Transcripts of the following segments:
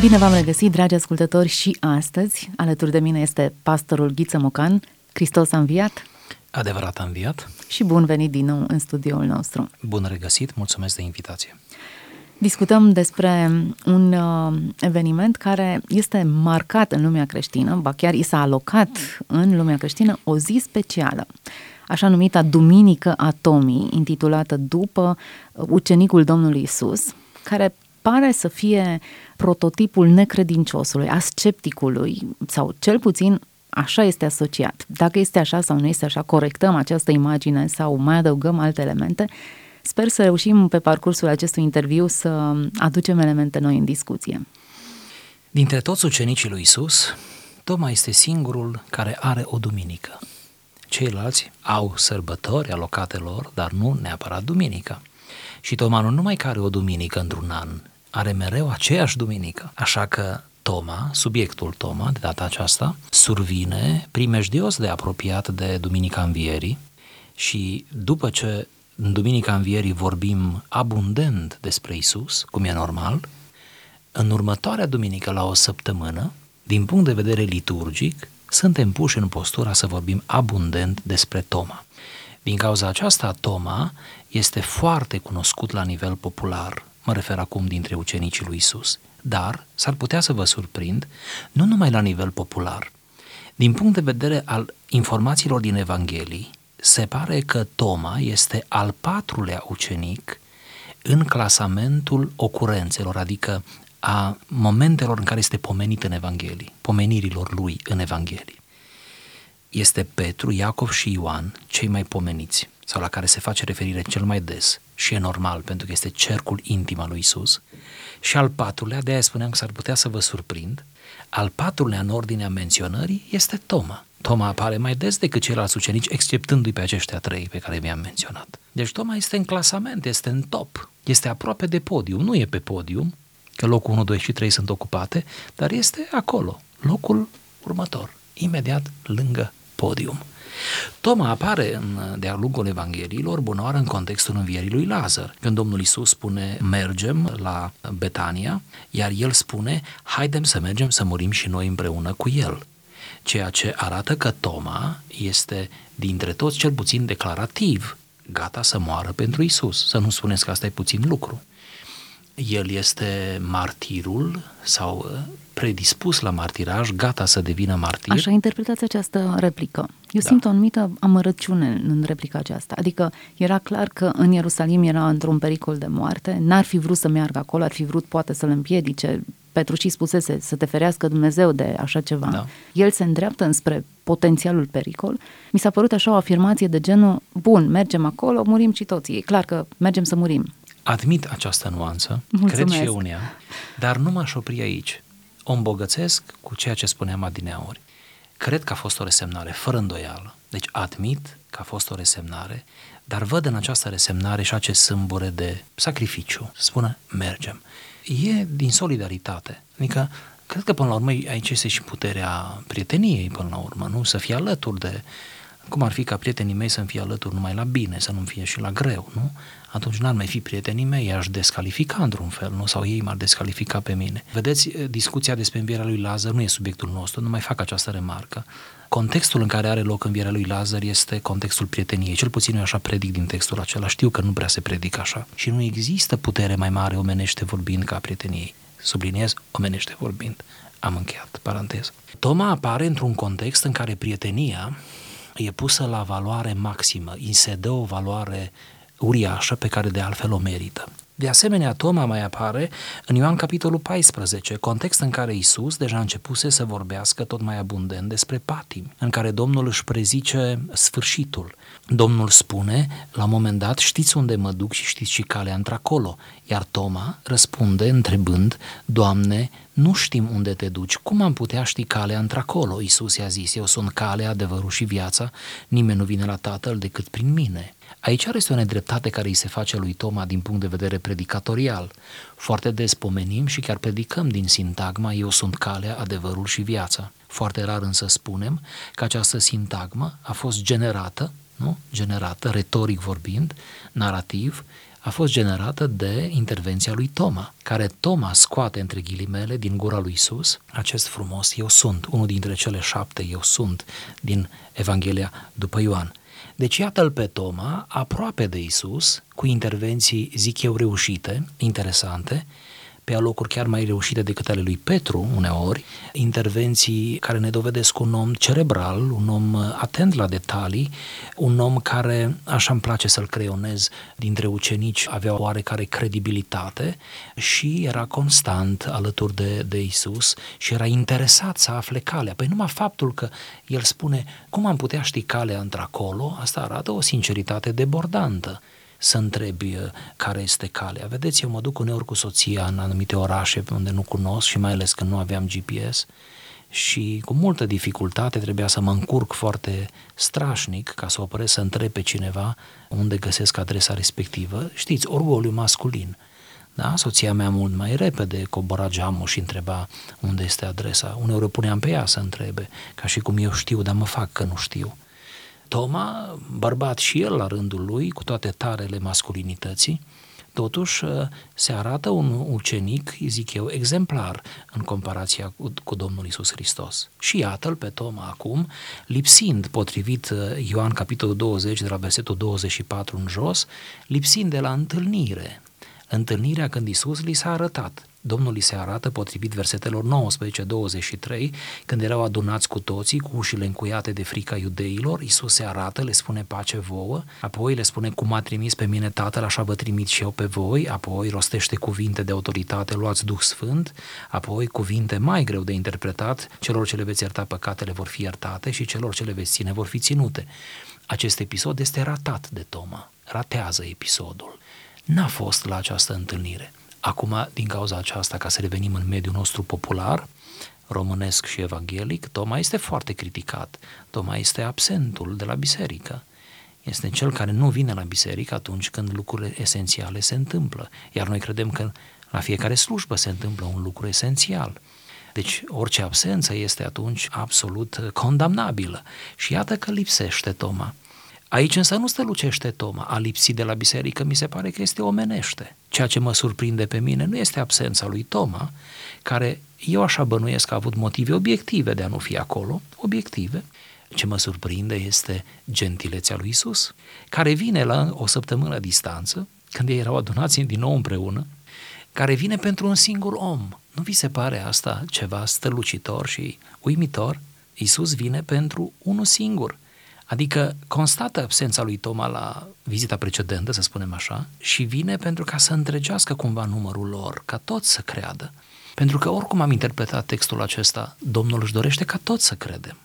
Bine v-am regăsit, dragi ascultători, și astăzi. Alături de mine este pastorul Ghiță Mocan. Hristos a înviat. Adevărat a înviat. Și bun venit din nou în studioul nostru. Bun regăsit, mulțumesc de invitație. Discutăm despre un uh, eveniment care este marcat în lumea creștină, ba chiar i s-a alocat în lumea creștină o zi specială, așa numita Duminică a Tomii, intitulată după ucenicul Domnului Isus, care pare să fie prototipul necredinciosului, a scepticului, sau cel puțin așa este asociat. Dacă este așa sau nu este așa, corectăm această imagine sau mai adăugăm alte elemente. Sper să reușim pe parcursul acestui interviu să aducem elemente noi în discuție. Dintre toți ucenicii lui Isus, Toma este singurul care are o duminică. Ceilalți au sărbători alocate lor, dar nu neapărat duminica. Și Toma nu numai că are o duminică într-un an, are mereu aceeași duminică. Așa că Toma, subiectul Toma, de data aceasta, survine primejdios de apropiat de Duminica Învierii și după ce în Duminica Învierii vorbim abundent despre Isus, cum e normal, în următoarea duminică, la o săptămână, din punct de vedere liturgic, suntem puși în postura să vorbim abundent despre Toma. Din cauza aceasta, Toma este foarte cunoscut la nivel popular, mă refer acum dintre ucenicii lui Isus, dar s-ar putea să vă surprind, nu numai la nivel popular. Din punct de vedere al informațiilor din Evanghelii, se pare că Toma este al patrulea ucenic în clasamentul ocurențelor, adică a momentelor în care este pomenit în Evanghelii, pomenirilor lui în Evanghelii. Este Petru, Iacov și Ioan, cei mai pomeniți, sau la care se face referire cel mai des și e normal pentru că este cercul intim al lui Isus. Și al patrulea, de aia spuneam că s-ar putea să vă surprind, al patrulea în ordinea menționării este Toma. Toma apare mai des decât ceilalți ucenici, exceptându-i pe aceștia trei pe care mi-am menționat. Deci Toma este în clasament, este în top, este aproape de podium, nu e pe podium, că locul 1, 2 și 3 sunt ocupate, dar este acolo, locul următor, imediat lângă podium. Toma apare în, de-a lungul Evangheliilor, bunoară în contextul învierii lui Lazar. Când Domnul Isus spune, mergem la Betania, iar el spune, haidem să mergem să murim și noi împreună cu el. Ceea ce arată că Toma este dintre toți cel puțin declarativ, gata să moară pentru Isus. Să nu spuneți că asta e puțin lucru el este martirul sau uh, predispus la martiraj, gata să devină martir. Așa interpretați această replică. Eu da. simt o anumită amărăciune în replica aceasta. Adică era clar că în Ierusalim era într-un pericol de moarte, n-ar fi vrut să meargă acolo, ar fi vrut poate să-l împiedice. Petru și spusese să te ferească Dumnezeu de așa ceva. Da. El se îndreaptă înspre potențialul pericol. Mi s-a părut așa o afirmație de genul, bun, mergem acolo, murim și toți. E clar că mergem să murim. Admit această nuanță, Mulțumesc. cred și eu în ea, dar nu m-aș opri aici. O îmbogățesc cu ceea ce spuneam adineauri. Cred că a fost o resemnare, fără îndoială. Deci admit că a fost o resemnare, dar văd în această resemnare și acest sâmbure de sacrificiu. Spună, mergem. E din solidaritate. Adică, cred că până la urmă aici este și puterea prieteniei până la urmă, nu? Să fie alături de cum ar fi ca prietenii mei să-mi fie alături numai la bine, să nu fie și la greu, nu? Atunci n-ar mai fi prietenii mei, i-aș descalifica într-un fel, nu? Sau ei m-ar descalifica pe mine. Vedeți, discuția despre învierea lui Lazar nu e subiectul nostru, nu mai fac această remarcă. Contextul în care are loc învierea lui Lazar este contextul prieteniei. Cel puțin eu așa predic din textul acela. Știu că nu prea se predică așa. Și nu există putere mai mare omenește vorbind ca prieteniei. Subliniez, omenește vorbind. Am încheiat, paranteză. Toma apare într-un context în care prietenia e pusă la valoare maximă, îi se dă o valoare uriașă pe care de altfel o merită. De asemenea, Toma mai apare în Ioan capitolul 14, context în care Isus deja începuse să vorbească tot mai abundent despre patimi, în care Domnul își prezice sfârșitul. Domnul spune, la un moment dat, știți unde mă duc și știți și calea într-acolo. Iar Toma răspunde întrebând, Doamne, nu știm unde te duci, cum am putea ști calea într-acolo? Isus i-a zis, eu sunt calea, adevărul și viața, nimeni nu vine la Tatăl decât prin mine. Aici este o nedreptate care îi se face lui Toma din punct de vedere predicatorial. Foarte des pomenim și chiar predicăm din sintagma Eu sunt calea, adevărul și viața. Foarte rar însă spunem că această sintagmă a fost generată, nu? generată, retoric vorbind, narrativ, a fost generată de intervenția lui Toma, care Toma scoate între ghilimele din gura lui Isus acest frumos eu sunt, unul dintre cele șapte eu sunt din Evanghelia după Ioan. Deci iată-l pe Toma aproape de Isus, cu intervenții, zic eu, reușite, interesante, pe alocuri chiar mai reușite decât ale lui Petru, uneori, intervenții care ne dovedesc un om cerebral, un om uh, atent la detalii, un om care, așa îmi place să-l creionez, dintre ucenici avea o oarecare credibilitate și era constant alături de, de Isus și era interesat să afle calea. Păi numai faptul că el spune, cum am putea ști calea într-acolo, asta arată o sinceritate debordantă să întrebi uh, care este calea. Vedeți, eu mă duc uneori cu soția în anumite orașe unde nu cunosc și mai ales când nu aveam GPS și cu multă dificultate trebuia să mă încurc foarte strașnic ca să opresc să întreb pe cineva unde găsesc adresa respectivă. Știți, orgoliu masculin. Da? Soția mea mult mai repede cobora geamul și întreba unde este adresa. Uneori o puneam pe ea să întrebe, ca și cum eu știu, dar mă fac că nu știu. Toma, bărbat și el la rândul lui, cu toate tarele masculinității, totuși uh, se arată un ucenic, zic eu, exemplar în comparația cu, cu Domnul Isus Hristos. Și iată-l pe Toma acum, lipsind, potrivit uh, Ioan capitolul 20, de la versetul 24 în jos, lipsind de la întâlnire. Întâlnirea când Isus li s-a arătat. Domnul îi se arată potrivit versetelor 19-23, când erau adunați cu toții, cu ușile încuiate de frica iudeilor, Isus se arată, le spune pace vouă, apoi le spune cum a trimis pe mine Tatăl, așa vă trimit și eu pe voi, apoi rostește cuvinte de autoritate, luați Duh Sfânt, apoi cuvinte mai greu de interpretat, celor ce le veți ierta păcatele vor fi iertate și celor ce le veți ține vor fi ținute. Acest episod este ratat de Toma, ratează episodul. N-a fost la această întâlnire. Acum, din cauza aceasta, ca să revenim în mediul nostru popular, românesc și evanghelic, Toma este foarte criticat. Toma este absentul de la biserică. Este cel care nu vine la biserică atunci când lucrurile esențiale se întâmplă. Iar noi credem că la fiecare slujbă se întâmplă un lucru esențial. Deci orice absență este atunci absolut condamnabilă. Și iată că lipsește Toma. Aici însă nu strălucește Toma, a lipsit de la biserică, mi se pare că este omenește. Ceea ce mă surprinde pe mine nu este absența lui Toma, care eu așa bănuiesc că a avut motive obiective de a nu fi acolo, obiective. Ce mă surprinde este gentilețea lui Isus, care vine la o săptămână distanță, când ei erau adunați din nou împreună, care vine pentru un singur om. Nu vi se pare asta ceva strălucitor și uimitor? Isus vine pentru unul singur, Adică constată absența lui Toma la vizita precedentă, să spunem așa, și vine pentru ca să întregească cumva numărul lor, ca toți să creadă. Pentru că oricum am interpretat textul acesta, Domnul își dorește ca toți să credem.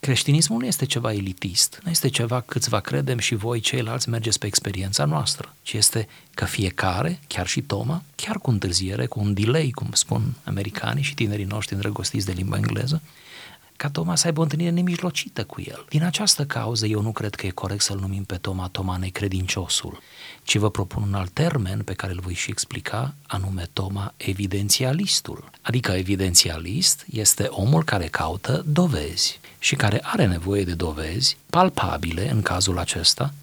Creștinismul nu este ceva elitist, nu este ceva câțiva credem și voi ceilalți mergeți pe experiența noastră, ci este că fiecare, chiar și Toma, chiar cu întârziere, cu un delay, cum spun americanii și tinerii noștri îndrăgostiți de limba engleză, ca Toma să aibă o întâlnire nemijlocită cu el. Din această cauză eu nu cred că e corect să-l numim pe Toma Toma necredinciosul, ci vă propun un alt termen pe care îl voi și explica, anume Toma evidențialistul. Adică evidențialist este omul care caută dovezi și care are nevoie de dovezi palpabile în cazul acesta,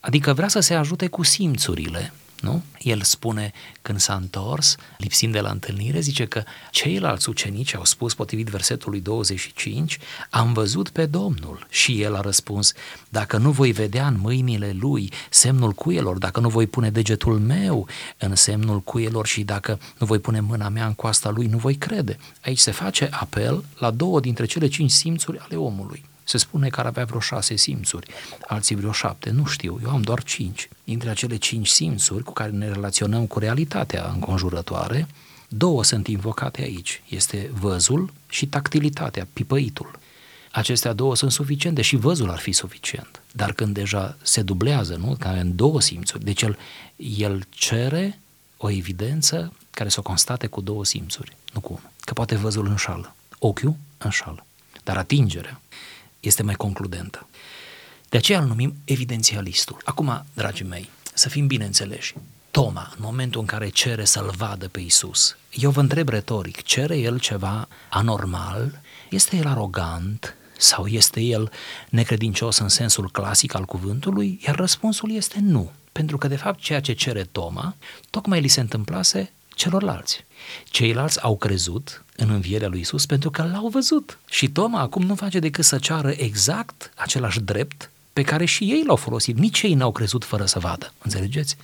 adică vrea să se ajute cu simțurile, nu? El spune când s-a întors, lipsind de la întâlnire, zice că ceilalți ucenici au spus, potrivit versetului 25, am văzut pe Domnul. Și el a răspuns, dacă nu voi vedea în mâinile lui semnul cuielor, dacă nu voi pune degetul meu în semnul cuielor și dacă nu voi pune mâna mea în coasta lui, nu voi crede. Aici se face apel la două dintre cele cinci simțuri ale omului. Se spune că ar avea vreo șase simțuri, alții vreo șapte, nu știu, eu am doar cinci. Dintre acele cinci simțuri cu care ne relaționăm cu realitatea înconjurătoare, două sunt invocate aici. Este văzul și tactilitatea, pipăitul. Acestea două sunt suficiente și văzul ar fi suficient. Dar când deja se dublează, nu? Că avem două simțuri, deci el, el cere o evidență care să o constate cu două simțuri, nu cu unul. Că poate văzul înșală, ochiul înșală, dar atingerea este mai concludentă. De aceea îl numim evidențialistul. Acum, dragii mei, să fim bine înțeleși. Toma, în momentul în care cere să-l vadă pe Isus, eu vă întreb retoric, cere el ceva anormal? Este el arogant? Sau este el necredincios în sensul clasic al cuvântului? Iar răspunsul este nu. Pentru că, de fapt, ceea ce cere Toma, tocmai li se întâmplase celorlalți. Ceilalți au crezut în învierea lui Isus pentru că l-au văzut. Și Toma acum nu face decât să ceară exact același drept pe care și ei l-au folosit. Nici ei n-au crezut fără să vadă. Înțelegeți?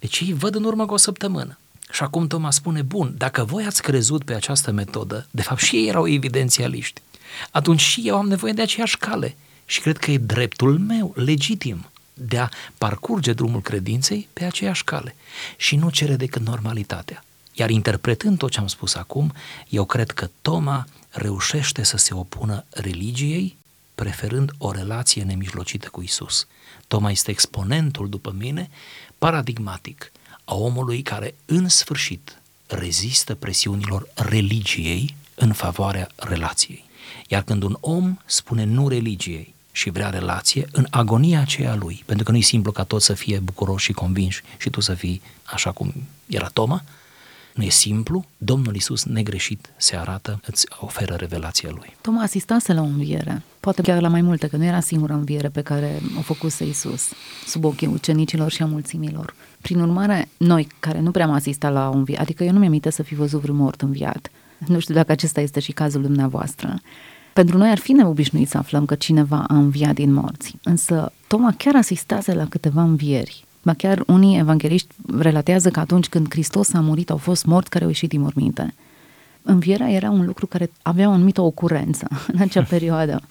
Deci ei văd în urmă cu o săptămână. Și acum Toma spune, bun, dacă voi ați crezut pe această metodă, de fapt și ei erau evidențialiști, atunci și eu am nevoie de aceeași cale. Și cred că e dreptul meu, legitim, de a parcurge drumul credinței pe aceeași cale. Și nu cere decât normalitatea. Iar interpretând tot ce am spus acum, eu cred că Toma reușește să se opună religiei, preferând o relație nemijlocită cu Isus. Toma este exponentul, după mine, paradigmatic a omului care, în sfârșit, rezistă presiunilor religiei în favoarea relației. Iar când un om spune nu religiei și vrea relație, în agonia aceea lui, pentru că nu e simplu ca toți să fie bucuroși și convinși și tu să fii așa cum era Toma, nu e simplu, Domnul Isus negreșit se arată, îți oferă revelația Lui. Toma asistase la o înviere, poate chiar la mai multe, că nu era singura înviere pe care o făcuse Isus sub ochii ucenicilor și a mulțimilor. Prin urmare, noi care nu prea am asistat la o înviere, adică eu nu mi-am să fi văzut vreun mort înviat, nu știu dacă acesta este și cazul dumneavoastră, pentru noi ar fi neobișnuit să aflăm că cineva a înviat din morți, însă Toma chiar asistase la câteva învieri Ba chiar unii evangeliști relatează că atunci când Hristos a murit au fost morți care au ieșit din morminte. Învierea era un lucru care avea o anumită ocurență în acea perioadă.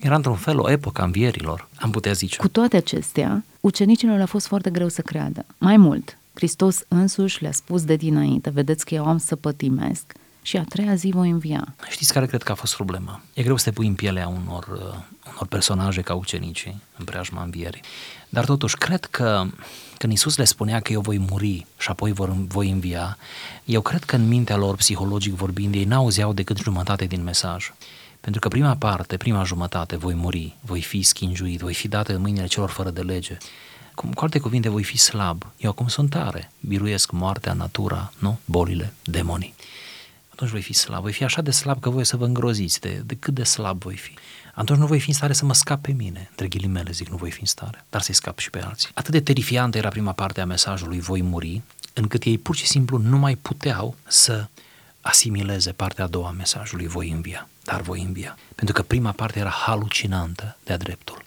Era într-un fel o epocă a învierilor, am putea zice. Cu toate acestea, ucenicilor le-a fost foarte greu să creadă. Mai mult, Hristos însuși le-a spus de dinainte, vedeți că eu am să pătimesc și a treia zi voi învia. Știți care cred că a fost problema? E greu să te pui în pielea unor, uh, unor personaje ca ucenicii în preajma învierii. Dar totuși, cred că când Isus le spunea că eu voi muri și apoi vor, voi învia, eu cred că în mintea lor, psihologic vorbind, ei n-auzeau decât jumătate din mesaj. Pentru că prima parte, prima jumătate, voi muri, voi fi schingiuit, voi fi dat în mâinile celor fără de lege. Cum, cu alte cuvinte, voi fi slab. Eu acum sunt tare, biruiesc moartea, natura, nu? Bolile, demonii atunci voi fi slab. Voi fi așa de slab că voi să vă îngroziți de, de cât de slab voi fi. Atunci nu voi fi în stare să mă scap pe mine. Între ghilimele zic, nu voi fi în stare, dar să-i scap și pe alții. Atât de terifiantă era prima parte a mesajului voi muri, încât ei pur și simplu nu mai puteau să asimileze partea a doua a mesajului voi învia, dar voi învia. Pentru că prima parte era halucinantă de-a dreptul.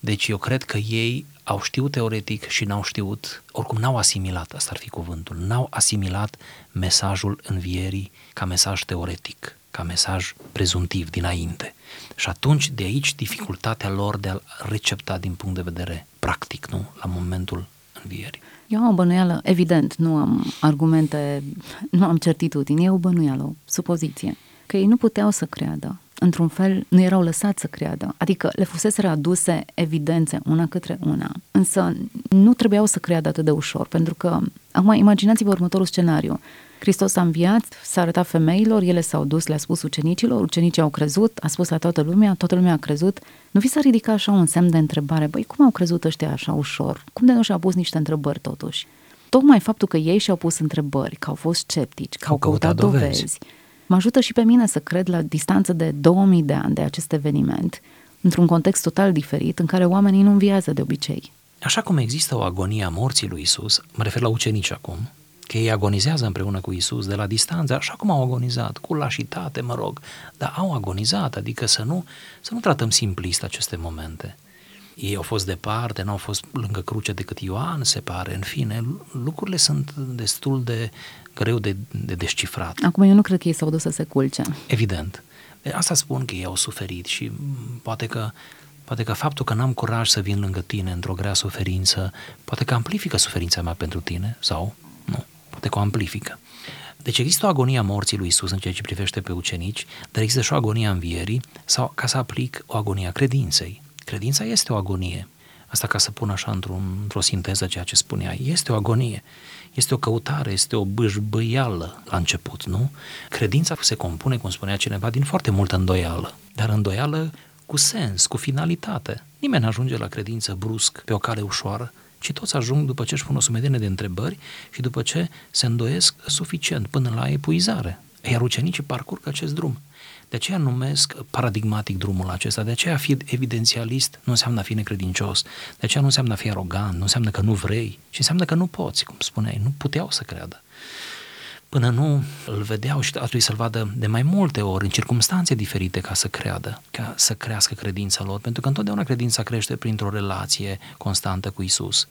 Deci eu cred că ei au știut teoretic și n-au știut, oricum n-au asimilat, asta ar fi cuvântul, n-au asimilat mesajul învierii ca mesaj teoretic, ca mesaj prezuntiv dinainte. Și atunci de aici dificultatea lor de a recepta din punct de vedere practic, nu? La momentul învierii. Eu am o bănuială, evident, nu am argumente, nu am certitudini, e o bănuială, o supoziție, că ei nu puteau să creadă într-un fel, nu erau lăsați să creadă. Adică le fusese aduse evidențe una către una, însă nu trebuiau să creadă atât de ușor, pentru că, acum imaginați-vă următorul scenariu. Hristos a înviat, s-a arătat femeilor, ele s-au dus, le-a spus ucenicilor, ucenicii au crezut, a spus la toată lumea, toată lumea a crezut. Nu vi s-a ridicat așa un semn de întrebare, băi, cum au crezut ăștia așa ușor? Cum de nu și-au pus niște întrebări totuși? Tocmai faptul că ei și-au pus întrebări, că au fost sceptici, că au, au căutat, căutat dovezi, dovezi mă ajută și pe mine să cred la distanță de 2000 de ani de acest eveniment, într-un context total diferit, în care oamenii nu înviază de obicei. Așa cum există o agonie a morții lui Isus, mă refer la ucenici acum, că ei agonizează împreună cu Isus de la distanță, așa cum au agonizat, cu lașitate, mă rog, dar au agonizat, adică să nu, să nu tratăm simplist aceste momente. Ei au fost departe, nu au fost lângă cruce decât Ioan, se pare, în fine, lucrurile sunt destul de greu de, de descifrat. Acum eu nu cred că ei s-au dus să se culce. Evident. De asta spun că ei au suferit și poate că Poate că faptul că n-am curaj să vin lângă tine într-o grea suferință, poate că amplifică suferința mea pentru tine sau nu, poate că o amplifică. Deci există o agonie a morții lui Isus în ceea ce privește pe ucenici, dar există și o agonie a învierii sau, ca să aplic, o agonie a credinței. Credința este o agonie. Asta ca să pun așa într-un, într-o sinteză ceea ce spunea. Este o agonie este o căutare, este o bâșbâială la început, nu? Credința se compune, cum spunea cineva, din foarte multă îndoială, dar îndoială cu sens, cu finalitate. Nimeni nu ajunge la credință brusc, pe o cale ușoară, ci toți ajung după ce își pun o sumedenie de întrebări și după ce se îndoiesc suficient până la epuizare. Iar ucenicii parcurg acest drum. De aceea numesc paradigmatic drumul acesta, de aceea fi evidențialist nu înseamnă a fi necredincios, de aceea nu înseamnă a fi arogant, nu înseamnă că nu vrei, ci înseamnă că nu poți, cum spuneai, nu puteau să creadă. Până nu îl vedeau și a trebuit să-l vadă de mai multe ori, în circunstanțe diferite, ca să creadă, ca să crească credința lor, pentru că întotdeauna credința crește printr-o relație constantă cu Isus.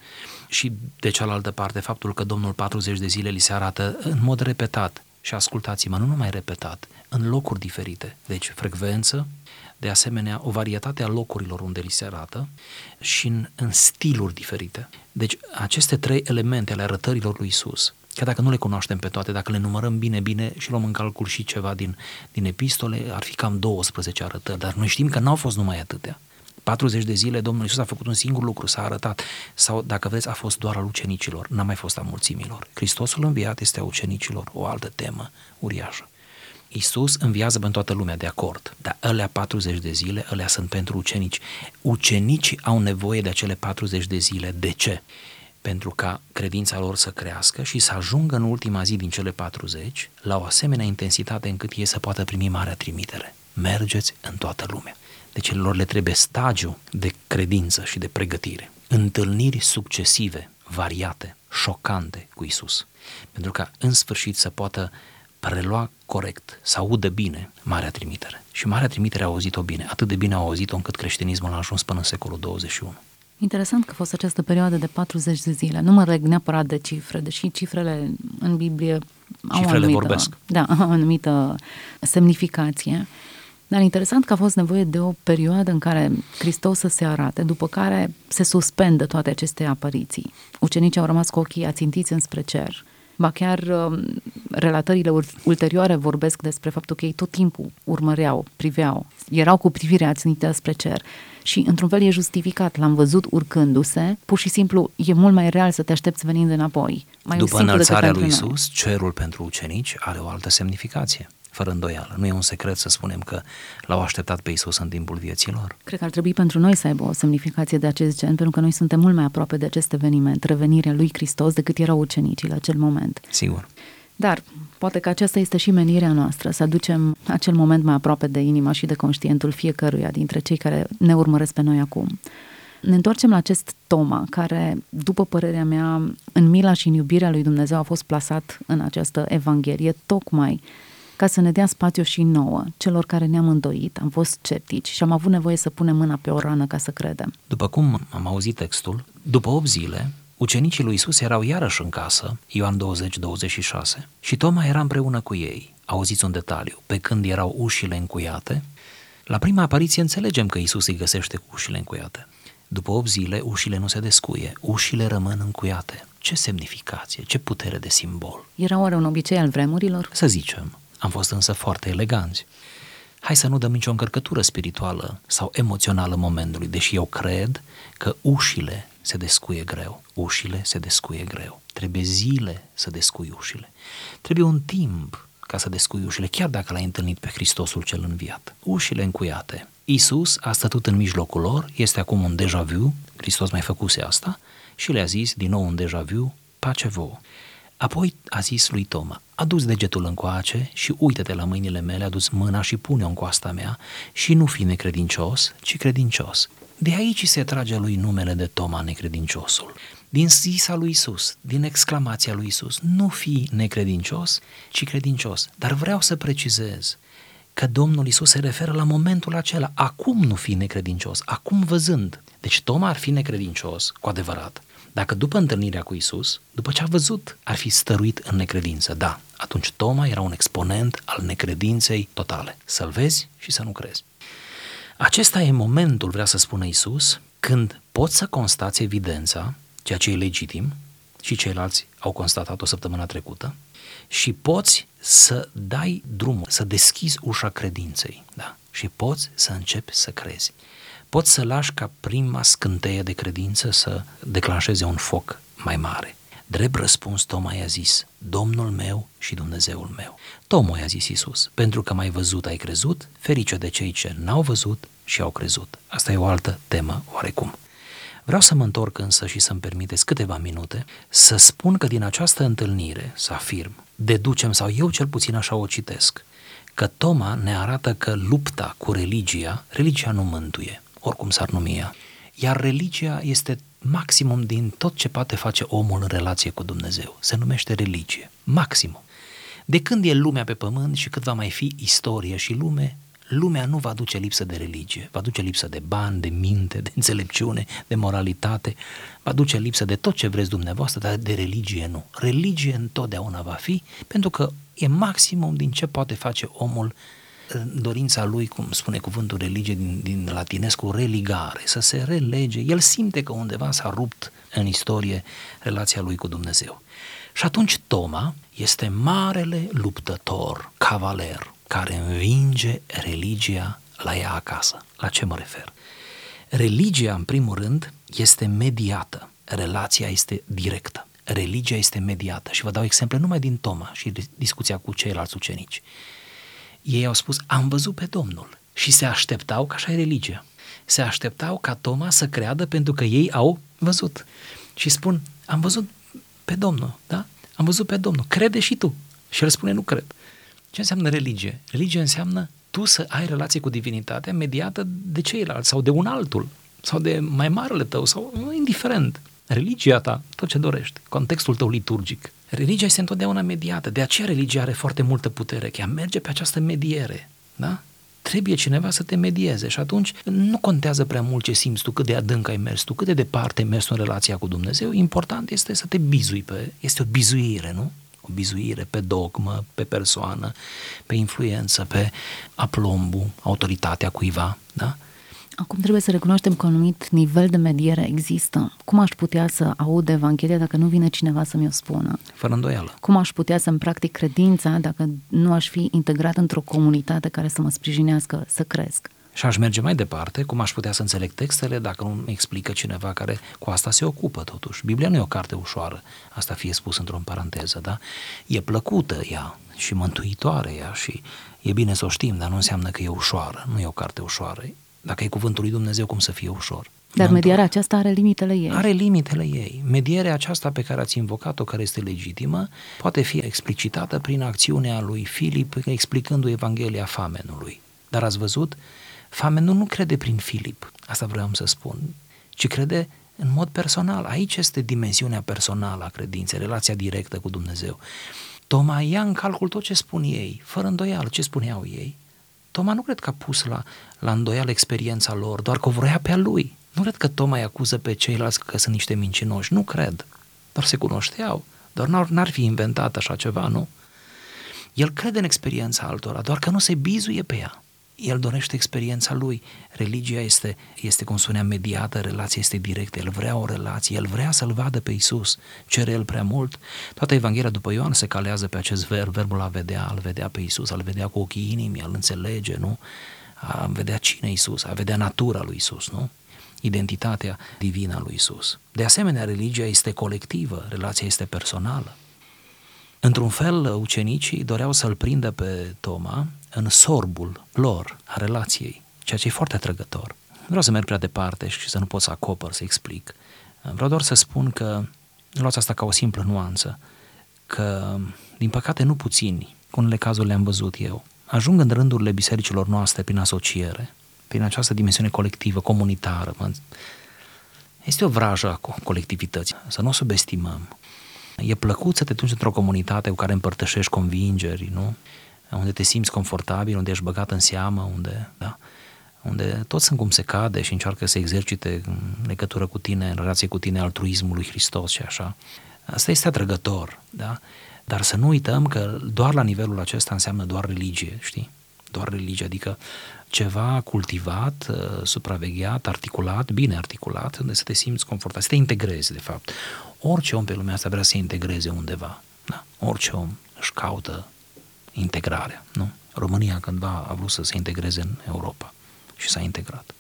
Și de cealaltă parte, faptul că Domnul 40 de zile li se arată în mod repetat, și ascultați-mă, nu numai repetat, în locuri diferite. Deci frecvență, de asemenea o varietate a locurilor unde li se arată și în, în stiluri diferite. Deci aceste trei elemente ale arătărilor lui Isus, chiar dacă nu le cunoaștem pe toate, dacă le numărăm bine, bine și luăm în calcul și ceva din, din epistole, ar fi cam 12 arătări, dar noi știm că n-au fost numai atâtea. 40 de zile Domnul Iisus a făcut un singur lucru, s-a arătat. Sau, dacă vreți, a fost doar al ucenicilor, n-a mai fost a mulțimilor. Hristosul înviat este a ucenicilor, o altă temă uriașă. Iisus înviază pentru toată lumea, de acord, dar alea 40 de zile, alea sunt pentru ucenici. Ucenicii au nevoie de acele 40 de zile. De ce? Pentru ca credința lor să crească și să ajungă în ultima zi din cele 40 la o asemenea intensitate încât ei să poată primi marea trimitere. Mergeți în toată lumea. Deci lor le trebuie stagiu de credință și de pregătire. Întâlniri succesive, variate, șocante cu Isus. Pentru ca în sfârșit să poată prelua corect, să audă bine Marea Trimitere. Și Marea Trimitere a auzit-o bine, atât de bine a auzit-o încât creștinismul a ajuns până în secolul 21. Interesant că a fost această perioadă de 40 de zile. Nu mă reg neapărat de cifre, deși cifrele în Biblie au Cifrele o anumită, vorbesc. Da, au o anumită semnificație. Dar interesant că a fost nevoie de o perioadă în care Hristos să se arate, după care se suspendă toate aceste apariții. Ucenicii au rămas cu ochii ațintiți înspre cer. Ba chiar um, relatările ulterioare vorbesc despre faptul că ei tot timpul urmăreau, priveau, erau cu privirea țintită spre cer. Și într-un fel e justificat, l-am văzut urcându-se, pur și simplu e mult mai real să te aștepți venind înapoi. Mai După înălțarea lui Isus, cerul pentru ucenici are o altă semnificație fără îndoială. Nu e un secret să spunem că l-au așteptat pe Isus în timpul vieții lor. Cred că ar trebui pentru noi să aibă o semnificație de acest gen, pentru că noi suntem mult mai aproape de acest eveniment, revenirea lui Hristos, decât erau ucenicii la acel moment. Sigur. Dar poate că aceasta este și menirea noastră, să aducem acel moment mai aproape de inima și de conștientul fiecăruia dintre cei care ne urmăresc pe noi acum. Ne întoarcem la acest Toma, care, după părerea mea, în mila și în iubirea lui Dumnezeu a fost plasat în această Evanghelie, tocmai ca să ne dea spațiu și nouă, celor care ne-am îndoit, am fost sceptici și am avut nevoie să punem mâna pe o rană ca să credem. După cum am auzit textul, după 8 zile, ucenicii lui Isus erau iarăși în casă, Ioan 20-26, și Toma era împreună cu ei. Auziți un detaliu, pe când erau ușile încuiate, la prima apariție înțelegem că Isus îi găsește cu ușile încuiate. După 8 zile, ușile nu se descuie, ușile rămân încuiate. Ce semnificație, ce putere de simbol. Era oare un obicei al vremurilor? Să zicem. Am fost însă foarte eleganți. Hai să nu dăm nicio încărcătură spirituală sau emoțională momentului, deși eu cred că ușile se descuie greu. Ușile se descuie greu. Trebuie zile să descui ușile. Trebuie un timp ca să descui ușile, chiar dacă l-ai întâlnit pe Hristosul cel înviat. Ușile încuiate. Isus a stătut în mijlocul lor, este acum un deja vu, Hristos mai făcuse asta, și le-a zis din nou un deja vu, pace vouă. Apoi a zis lui Toma, adu degetul încoace și uită-te la mâinile mele, adu mâna și pune-o în coasta mea și nu fi necredincios, ci credincios. De aici se trage lui numele de Toma necredinciosul. Din zisa lui Isus, din exclamația lui Isus, nu fi necredincios, ci credincios. Dar vreau să precizez că Domnul Isus se referă la momentul acela. Acum nu fi necredincios, acum văzând. Deci Toma ar fi necredincios, cu adevărat, dacă după întâlnirea cu Isus, după ce a văzut, ar fi stăruit în necredință, da, atunci Toma era un exponent al necredinței totale. Să-l vezi și să nu crezi. Acesta e momentul, vrea să spună Isus, când poți să constați evidența, ceea ce e legitim, și ceilalți au constatat o săptămână trecută, și poți să dai drumul, să deschizi ușa credinței, da? Și poți să începi să crezi poți să lași ca prima scânteie de credință să declanșeze un foc mai mare. Drept răspuns, Toma i-a zis, Domnul meu și Dumnezeul meu. Toma i-a zis Iisus, pentru că mai văzut ai crezut, ferice de cei ce n-au văzut și au crezut. Asta e o altă temă oarecum. Vreau să mă întorc însă și să-mi permiteți câteva minute să spun că din această întâlnire, să afirm, deducem, sau eu cel puțin așa o citesc, că Toma ne arată că lupta cu religia, religia nu mântuie, oricum s-ar numi ea, iar religia este maximum din tot ce poate face omul în relație cu Dumnezeu. Se numește religie. Maximum. De când e lumea pe pământ și cât va mai fi istorie și lume, lumea nu va duce lipsă de religie, va duce lipsă de bani, de minte, de înțelepciune, de moralitate, va duce lipsă de tot ce vreți dumneavoastră, dar de religie nu. Religie întotdeauna va fi, pentru că e maximum din ce poate face omul dorința lui, cum spune cuvântul religie din, din latinescu, religare, să se relege. El simte că undeva s-a rupt în istorie relația lui cu Dumnezeu. Și atunci Toma este marele luptător, cavaler, care învinge religia la ea acasă. La ce mă refer? Religia, în primul rând, este mediată. Relația este directă. Religia este mediată. Și vă dau exemple numai din Toma și discuția cu ceilalți ucenici. Ei au spus, am văzut pe Domnul. Și se așteptau, că așa e religia, se așteptau ca Toma să creadă pentru că ei au văzut. Și spun, am văzut pe Domnul, da? Am văzut pe Domnul, crede și tu. Și el spune, nu cred. Ce înseamnă religie? Religie înseamnă tu să ai relație cu divinitatea mediată de ceilalți sau de un altul sau de mai marele tău sau indiferent. Religia ta, tot ce dorești, contextul tău liturgic. Religia este întotdeauna mediată, de aceea religia are foarte multă putere, că ea merge pe această mediere, da? Trebuie cineva să te medieze și atunci nu contează prea mult ce simți tu, cât de adânc ai mers tu, cât de departe ai mers în relația cu Dumnezeu, important este să te bizui pe, este o bizuire, nu? o bizuire pe dogmă, pe persoană, pe influență, pe aplombul, autoritatea cuiva, da? Acum trebuie să recunoaștem că un anumit nivel de mediere există. Cum aș putea să aud Evanghelia dacă nu vine cineva să mi-o spună? Fără îndoială. Cum aș putea să-mi practic credința dacă nu aș fi integrat într-o comunitate care să mă sprijinească să cresc? Și aș merge mai departe, cum aș putea să înțeleg textele dacă nu explică cineva care cu asta se ocupă totuși. Biblia nu e o carte ușoară, asta fie spus într-o paranteză, da? E plăcută ea și mântuitoare ea și e bine să o știm, dar nu înseamnă că e ușoară, nu e o carte ușoară. Dacă e cuvântul lui Dumnezeu, cum să fie ușor? Dar medierea aceasta are limitele ei. Are limitele ei. Medierea aceasta pe care ați invocat-o, care este legitimă, poate fi explicitată prin acțiunea lui Filip, explicându Evanghelia famenului. Dar ați văzut? Famenul nu crede prin Filip, asta vreau să spun, ci crede în mod personal. Aici este dimensiunea personală a credinței, relația directă cu Dumnezeu. Toma ia în calcul tot ce spun ei, fără îndoială ce spuneau ei. Toma nu cred că a pus la, la îndoială experiența lor, doar că o vroia pe a lui. Nu cred că Toma îi acuză pe ceilalți că sunt niște mincinoși, nu cred. Doar se cunoșteau, doar n-ar, n-ar fi inventat așa ceva, nu? El crede în experiența altora, doar că nu se bizuie pe ea el dorește experiența lui. Religia este, este cum spuneam, mediată, relația este directă, el vrea o relație, el vrea să-l vadă pe Isus, cere el prea mult. Toată Evanghelia după Ioan se calează pe acest verb, verbul a vedea, al vedea pe Isus, al vedea cu ochii inimii, al înțelege, nu? A vedea cine Isus, a vedea natura lui Isus, nu? Identitatea divină a lui Isus. De asemenea, religia este colectivă, relația este personală. Într-un fel, ucenicii doreau să-l prindă pe Toma în sorbul lor a relației, ceea ce e foarte atrăgător. Nu vreau să merg prea departe și să nu pot să acopăr, să explic. Vreau doar să spun că, luați asta ca o simplă nuanță, că, din păcate, nu puțini, cu unele cazuri le-am văzut eu, ajung în rândurile bisericilor noastre prin asociere, prin această dimensiune colectivă, comunitară. Este o vrajă a colectivității, să nu o subestimăm. E plăcut să te duci într-o comunitate cu care împărtășești convingeri, nu? Unde te simți confortabil, unde ești băgat în seamă, unde, da? unde toți sunt cum se cade și încearcă să exercite în legătură cu tine, în relație cu tine, altruismul lui Hristos și așa. Asta este atrăgător, da? Dar să nu uităm că doar la nivelul acesta înseamnă doar religie, știi? Doar religie, adică ceva cultivat, uh, supravegheat, articulat, bine articulat, unde să te simți confortabil, să te integrezi, de fapt. Orice om pe lumea asta vrea să se integreze undeva. Da? Orice om își caută integrarea. Nu? România cândva a vrut să se integreze în Europa și s-a integrat.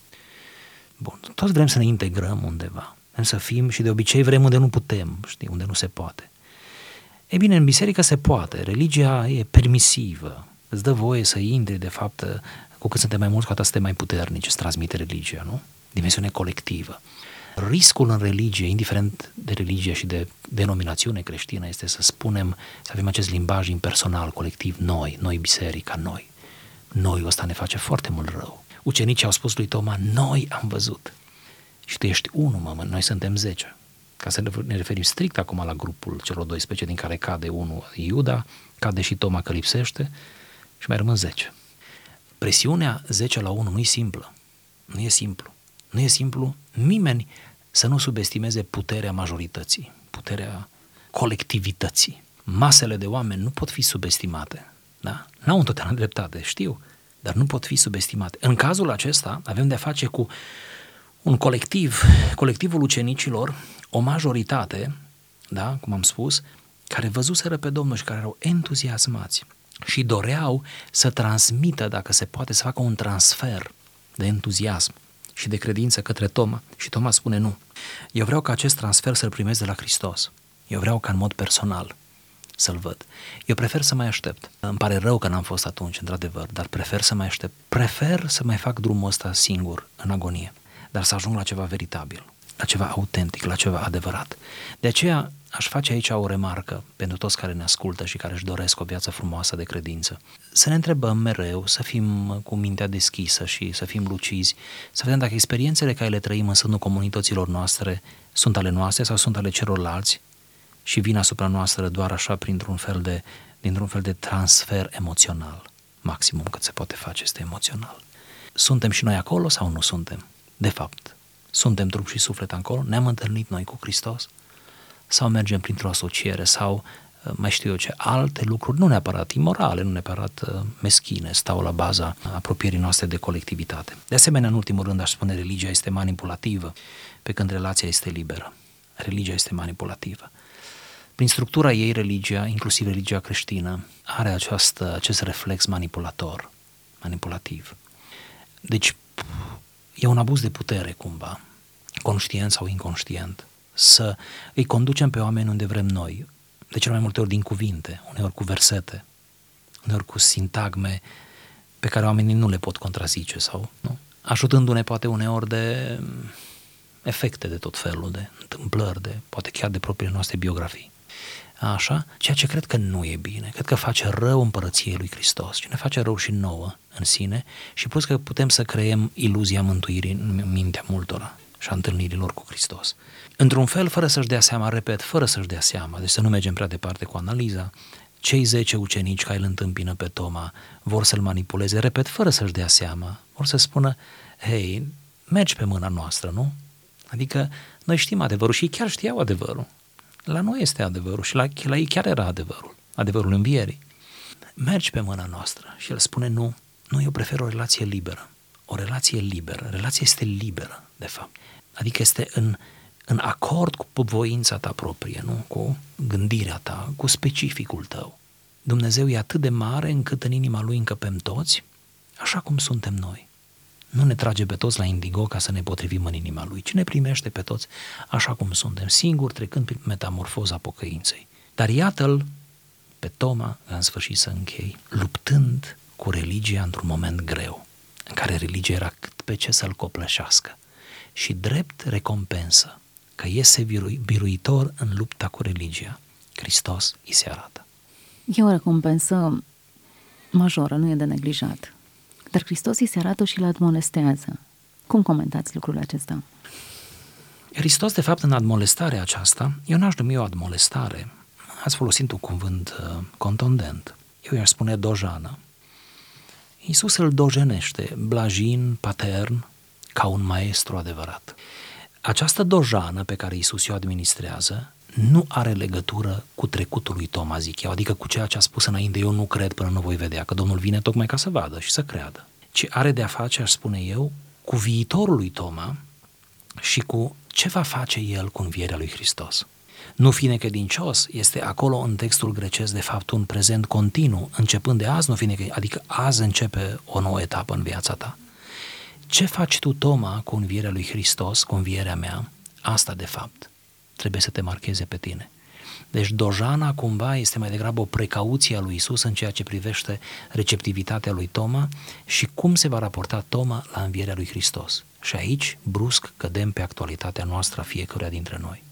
Bun, toți vrem să ne integrăm undeva. Vrem să fim și de obicei vrem unde nu putem, știi, unde nu se poate. E bine, în biserică se poate. Religia e permisivă. Îți dă voie să intri, de fapt, cu cât suntem mai mulți, cu atât suntem mai puternici, îți transmite religia, nu? Dimensiune colectivă. Riscul în religie, indiferent de religie și de denominațiune creștină, este să spunem, să avem acest limbaj impersonal, colectiv, noi, noi biserica, noi. Noi ăsta ne face foarte mult rău. Ucenicii au spus lui Toma, noi am văzut. Și tu ești unul, mă, noi suntem zece. Ca să ne referim strict acum la grupul celor 12 din care cade unul Iuda, cade și Toma că lipsește și mai rămân 10. Presiunea 10 la 1 nu e simplă. Nu e simplu. Nu e simplu nimeni să nu subestimeze puterea majorității, puterea colectivității. Masele de oameni nu pot fi subestimate. Da? N-au întotdeauna dreptate, știu, dar nu pot fi subestimate. În cazul acesta avem de-a face cu un colectiv, colectivul ucenicilor, o majoritate, da, cum am spus, care văzuseră pe Domnul și care erau entuziasmați și doreau să transmită, dacă se poate, să facă un transfer de entuziasm și de credință către Toma. Și Toma spune nu. Eu vreau ca acest transfer să-l primez de la Hristos. Eu vreau ca în mod personal să-l văd. Eu prefer să mai aștept. Îmi pare rău că n-am fost atunci, într-adevăr, dar prefer să mai aștept. Prefer să mai fac drumul ăsta singur, în agonie, dar să ajung la ceva veritabil, la ceva autentic, la ceva adevărat. De aceea aș face aici o remarcă pentru toți care ne ascultă și care își doresc o viață frumoasă de credință. Să ne întrebăm mereu, să fim cu mintea deschisă și să fim lucizi, să vedem dacă experiențele care le trăim în sânul comunităților noastre sunt ale noastre sau sunt ale celorlalți și vin asupra noastră doar așa printr-un fel de, dintr-un fel de transfer emoțional. Maximum cât se poate face este emoțional. Suntem și noi acolo sau nu suntem? De fapt, suntem trup și suflet acolo? Ne-am întâlnit noi cu Hristos? Sau mergem printr-o asociere sau uh, mai știu eu ce, alte lucruri, nu neapărat imorale, nu neapărat uh, meschine, stau la baza apropierii noastre de colectivitate. De asemenea, în ultimul rând, aș spune, religia este manipulativă, pe când relația este liberă. Religia este manipulativă. Prin structura ei, religia, inclusiv religia creștină, are această, acest reflex manipulator, manipulativ. Deci, e un abuz de putere, cumva, conștient sau inconștient, să îi conducem pe oameni unde vrem noi, de cele mai multe ori din cuvinte, uneori cu versete, uneori cu sintagme pe care oamenii nu le pot contrazice sau, nu? Ajutându-ne poate uneori de efecte de tot felul, de întâmplări, de, poate chiar de propriile noastre biografii. Așa, ceea ce cred că nu e bine, cred că face rău împărăției lui Hristos și ne face rău și nouă în sine și plus că putem să creăm iluzia mântuirii în mintea multora și a întâlnirilor cu Hristos. Într-un fel, fără să-și dea seama, repet, fără să-și dea seama, deci să nu mergem prea departe cu analiza, cei zece ucenici care îl întâmpină pe Toma vor să-l manipuleze, repet, fără să-și dea seama, vor să spună, hei, mergi pe mâna noastră, nu? Adică noi știm adevărul și ei chiar știau adevărul. La noi este adevărul și la, la ei chiar era adevărul, adevărul învierii. Mergi pe mâna noastră și el spune nu, nu, eu prefer o relație liberă. O relație liberă. Relația este liberă, de fapt. Adică este în, în acord cu voința ta proprie, nu? Cu gândirea ta, cu specificul tău. Dumnezeu e atât de mare încât în inima Lui încăpem toți, așa cum suntem noi. Nu ne trage pe toți la indigo ca să ne potrivim în inima Lui, ci ne primește pe toți așa cum suntem, singuri, trecând prin metamorfoza pocăinței. Dar iată-l pe Toma, în sfârșit să închei, luptând cu religia într-un moment greu, în care religia era cât pe ce să-l copleșească. Și drept recompensă că iese biruitor în lupta cu religia, Hristos îi se arată. E o recompensă majoră, nu e de neglijat. Dar Hristos îi se arată și îl admonestează. Cum comentați lucrul acesta? Hristos, de fapt, în admolestarea aceasta, eu n-aș numi o admolestare. Ați folosit un cuvânt uh, contundent. Eu i-aș spune dojană. Iisus îl dojenește, blajin, patern, ca un maestru adevărat. Această dojană pe care Iisus o administrează nu are legătură cu trecutul lui Toma, zic eu, adică cu ceea ce a spus înainte, eu nu cred până nu voi vedea, că Domnul vine tocmai ca să vadă și să creadă, ci are de a face, aș spune eu, cu viitorul lui Toma și cu ce va face el cu învierea lui Hristos. Nu fi necredincios este acolo în textul grecesc de fapt un prezent continuu, începând de azi, nu fi necredincios, adică azi începe o nouă etapă în viața ta. Ce faci tu, Toma, cu învierea lui Hristos, cu învierea mea? Asta de fapt trebuie să te marcheze pe tine. Deci dojana cumva este mai degrabă o precauție a lui Isus în ceea ce privește receptivitatea lui Toma și cum se va raporta Toma la învierea lui Hristos. Și aici, brusc, cădem pe actualitatea noastră a fiecăruia dintre noi.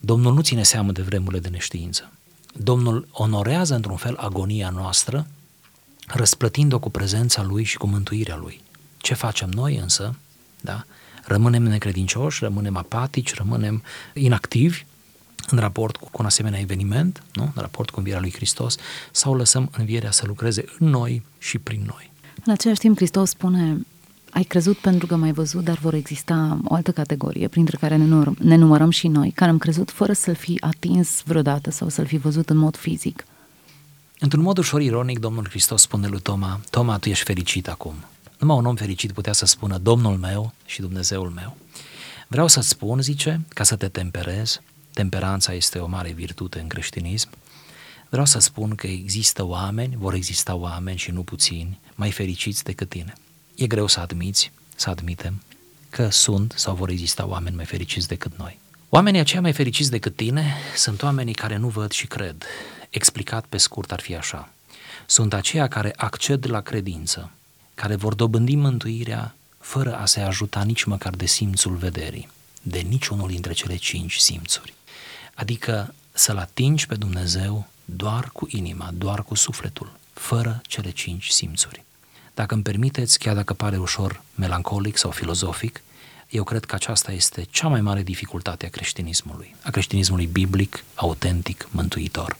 Domnul nu ține seamă de vremurile de neștiință. Domnul onorează într-un fel agonia noastră, răsplătind-o cu prezența Lui și cu mântuirea Lui. Ce facem noi însă? Da? Rămânem necredincioși, rămânem apatici, rămânem inactivi în raport cu un asemenea eveniment, nu? în raport cu învierea lui Hristos, sau lăsăm învierea să lucreze în noi și prin noi. În același timp, Hristos spune, ai crezut pentru că m-ai văzut, dar vor exista o altă categorie, printre care ne, numărăm, ne numărăm și noi, care am crezut fără să-l fi atins vreodată sau să-l fi văzut în mod fizic. Într-un mod ușor ironic, Domnul Hristos spune lui Toma, Toma, tu ești fericit acum. Numai un om fericit putea să spună Domnul meu și Dumnezeul meu. Vreau să-ți spun, zice, ca să te temperezi, temperanța este o mare virtute în creștinism, vreau să spun că există oameni, vor exista oameni și nu puțini, mai fericiți decât tine. E greu să admiți, să admitem, că sunt sau vor exista oameni mai fericiți decât noi. Oamenii aceia mai fericiți decât tine sunt oamenii care nu văd și cred. Explicat pe scurt ar fi așa. Sunt aceia care acced la credință, care vor dobândi mântuirea fără a se ajuta nici măcar de simțul vederii, de niciunul dintre cele cinci simțuri. Adică să-L atingi pe Dumnezeu doar cu inima, doar cu sufletul, fără cele cinci simțuri. Dacă îmi permiteți, chiar dacă pare ușor melancolic sau filozofic, eu cred că aceasta este cea mai mare dificultate a creștinismului, a creștinismului biblic, autentic, mântuitor.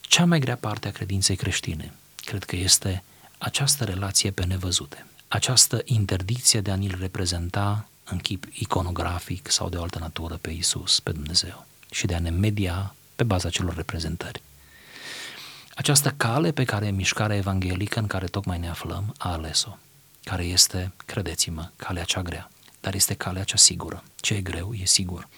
Cea mai grea parte a credinței creștine, cred că este această relație pe nevăzute, această interdicție de a ni-l reprezenta în chip iconografic sau de o altă natură pe Isus, pe Dumnezeu și de a ne media pe baza celor reprezentări. Această cale pe care mișcarea evanghelică în care tocmai ne aflăm a ales-o, care este, credeți-mă, calea cea grea, dar este calea cea sigură. Ce e greu, e sigur.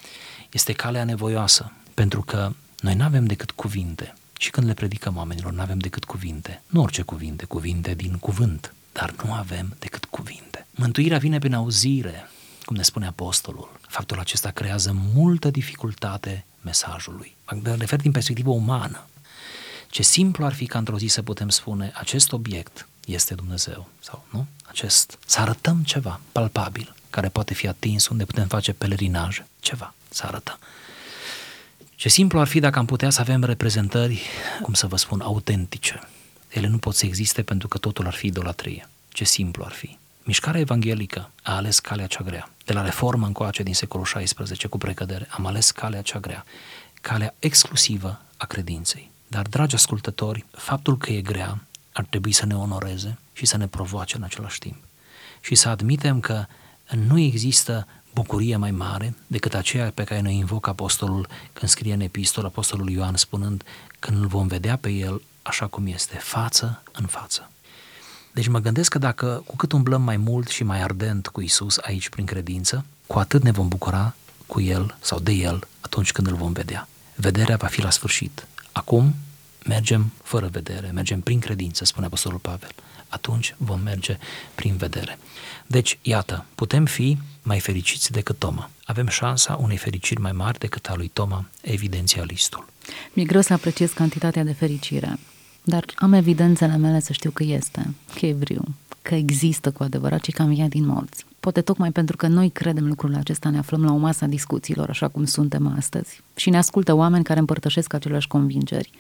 Este calea nevoioasă, pentru că noi nu avem decât cuvinte și când le predicăm oamenilor, nu avem decât cuvinte. Nu orice cuvinte, cuvinte din cuvânt, dar nu avem decât cuvinte. Mântuirea vine prin auzire, cum ne spune apostolul. Faptul acesta creează multă dificultate mesajului. Mă refer din perspectivă umană. Ce simplu ar fi ca într-o zi să putem spune acest obiect este Dumnezeu sau nu? Acest, să arătăm ceva palpabil care poate fi atins unde putem face pelerinaje, ceva, să arătăm. Ce simplu ar fi dacă am putea să avem reprezentări, cum să vă spun, autentice. Ele nu pot să existe pentru că totul ar fi idolatrie. Ce simplu ar fi. Mișcarea evanghelică a ales calea cea grea. De la reformă încoace din secolul XVI, cu precădere, am ales calea cea grea. Calea exclusivă a credinței. Dar, dragi ascultători, faptul că e grea ar trebui să ne onoreze și să ne provoace în același timp. Și să admitem că nu există bucurie mai mare decât aceea pe care ne invocă apostolul când scrie în epistol apostolul Ioan spunând când îl vom vedea pe el așa cum este, față în față. Deci mă gândesc că dacă cu cât umblăm mai mult și mai ardent cu Isus aici prin credință, cu atât ne vom bucura cu El sau de El atunci când îl vom vedea. Vederea va fi la sfârșit. Acum mergem fără vedere, mergem prin credință, spune Apostolul Pavel. Atunci vom merge prin vedere. Deci, iată, putem fi mai fericiți decât Toma. Avem șansa unei fericiri mai mari decât a lui Toma, evidențialistul. Mi-e greu să apreciez cantitatea de fericire, dar am evidențele mele să știu că este, că e vriu, că există cu adevărat și că am din morți. Poate tocmai pentru că noi credem lucrul acesta, ne aflăm la o masă a discuțiilor, așa cum suntem astăzi, și ne ascultă oameni care împărtășesc aceleași convingeri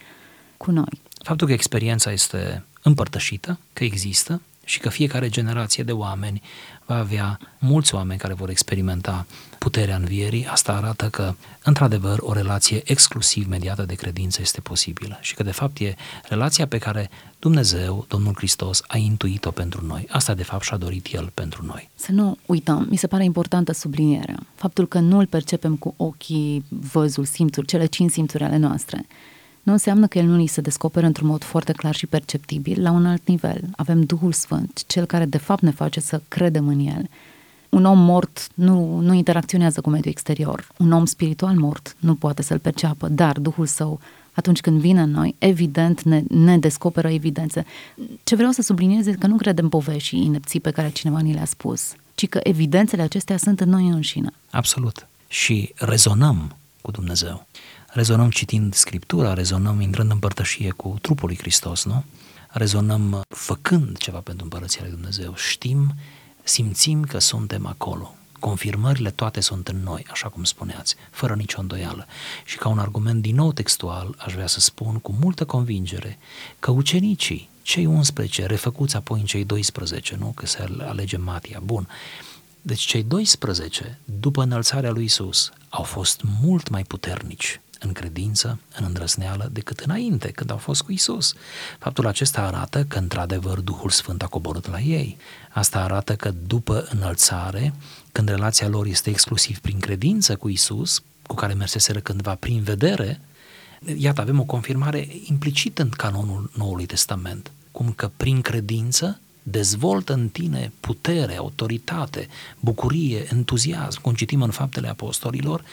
cu noi. Faptul că experiența este împărtășită, că există și că fiecare generație de oameni va avea mulți oameni care vor experimenta puterea învierii, asta arată că, într-adevăr, o relație exclusiv mediată de credință este posibilă și că, de fapt, e relația pe care Dumnezeu, Domnul Hristos, a intuit-o pentru noi. Asta, de fapt, și-a dorit El pentru noi. Să nu uităm, mi se pare importantă sublinierea. Faptul că nu îl percepem cu ochii, văzul, simțuri, cele cinci simțuri ale noastre, nu înseamnă că el nu ni se descoperă într-un mod foarte clar și perceptibil la un alt nivel. Avem Duhul Sfânt, cel care de fapt ne face să credem în el. Un om mort nu, nu interacționează cu mediul exterior. Un om spiritual mort nu poate să-l perceapă, dar Duhul său, atunci când vine în noi, evident ne, ne descoperă evidențe. Ce vreau să subliniez este că nu credem povești și inepții pe care cineva ni le-a spus, ci că evidențele acestea sunt în noi înșine. Absolut. Și rezonăm cu Dumnezeu rezonăm citind Scriptura, rezonăm intrând în părtășie cu trupul lui Hristos, nu? Rezonăm făcând ceva pentru Împărăția lui Dumnezeu. Știm, simțim că suntem acolo. Confirmările toate sunt în noi, așa cum spuneați, fără nicio îndoială. Și ca un argument din nou textual, aș vrea să spun cu multă convingere că ucenicii, cei 11, refăcuți apoi în cei 12, nu? Că se alege Matia, bun. Deci cei 12, după înălțarea lui Isus, au fost mult mai puternici în credință, în îndrăzneală, decât înainte, când au fost cu Isus. Faptul acesta arată că, într-adevăr, Duhul Sfânt a coborât la ei. Asta arată că, după înălțare, când relația lor este exclusiv prin credință cu Isus, cu care merseseră cândva prin vedere, iată, avem o confirmare implicită în canonul Noului Testament, cum că prin credință dezvoltă în tine putere, autoritate, bucurie, entuziasm, cum citim în faptele apostolilor,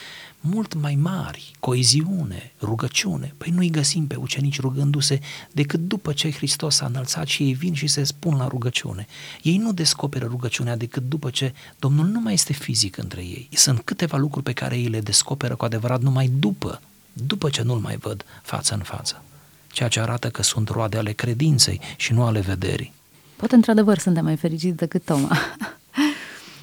mult mai mari, coeziune, rugăciune. Păi nu-i găsim pe ucenici rugându-se decât după ce Hristos s-a înălțat și ei vin și se spun la rugăciune. Ei nu descoperă rugăciunea decât după ce Domnul nu mai este fizic între ei. Sunt câteva lucruri pe care ei le descoperă cu adevărat numai după, după ce nu-L mai văd față în față. Ceea ce arată că sunt roade ale credinței și nu ale vederii. Poate într-adevăr suntem mai fericiți decât Toma.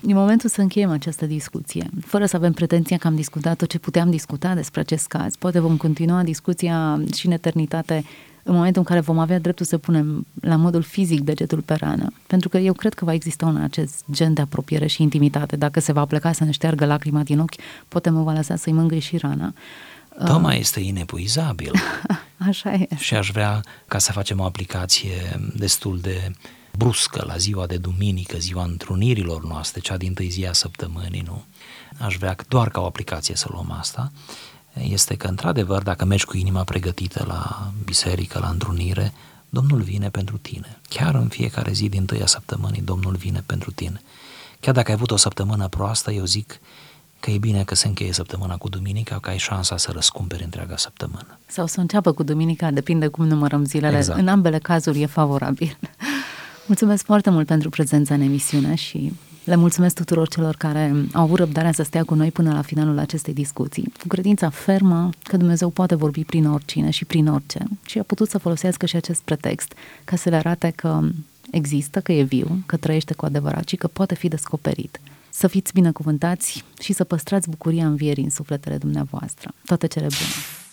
E momentul să încheiem această discuție, fără să avem pretenția că am discutat tot ce puteam discuta despre acest caz. Poate vom continua discuția și în eternitate în momentul în care vom avea dreptul să punem la modul fizic degetul pe rană. Pentru că eu cred că va exista un acest gen de apropiere și intimitate. Dacă se va pleca să ne șteargă lacrima din ochi, poate mă va lăsa să-i mângâi și rana. Toma uh. este inepuizabil. Așa e. Și aș vrea ca să facem o aplicație destul de bruscă la ziua de duminică, ziua întrunirilor noastre, cea din tâi zi a săptămânii, nu? Aș vrea doar ca o aplicație să luăm asta, este că, într-adevăr, dacă mergi cu inima pregătită la biserică, la întrunire, Domnul vine pentru tine. Chiar în fiecare zi din tâia săptămânii, Domnul vine pentru tine. Chiar dacă ai avut o săptămână proastă, eu zic că e bine că se încheie săptămâna cu duminica, că ai șansa să răscumperi întreaga săptămână. Sau să înceapă cu duminica, depinde cum numărăm zilele. Exact. În ambele cazuri e favorabil. Mulțumesc foarte mult pentru prezența în emisiune și le mulțumesc tuturor celor care au avut răbdarea să stea cu noi până la finalul acestei discuții, cu credința fermă că Dumnezeu poate vorbi prin oricine și prin orice și a putut să folosească și acest pretext ca să le arate că există, că e viu, că trăiește cu adevărat și că poate fi descoperit. Să fiți binecuvântați și să păstrați bucuria învierii în sufletele dumneavoastră. Toate cele bune!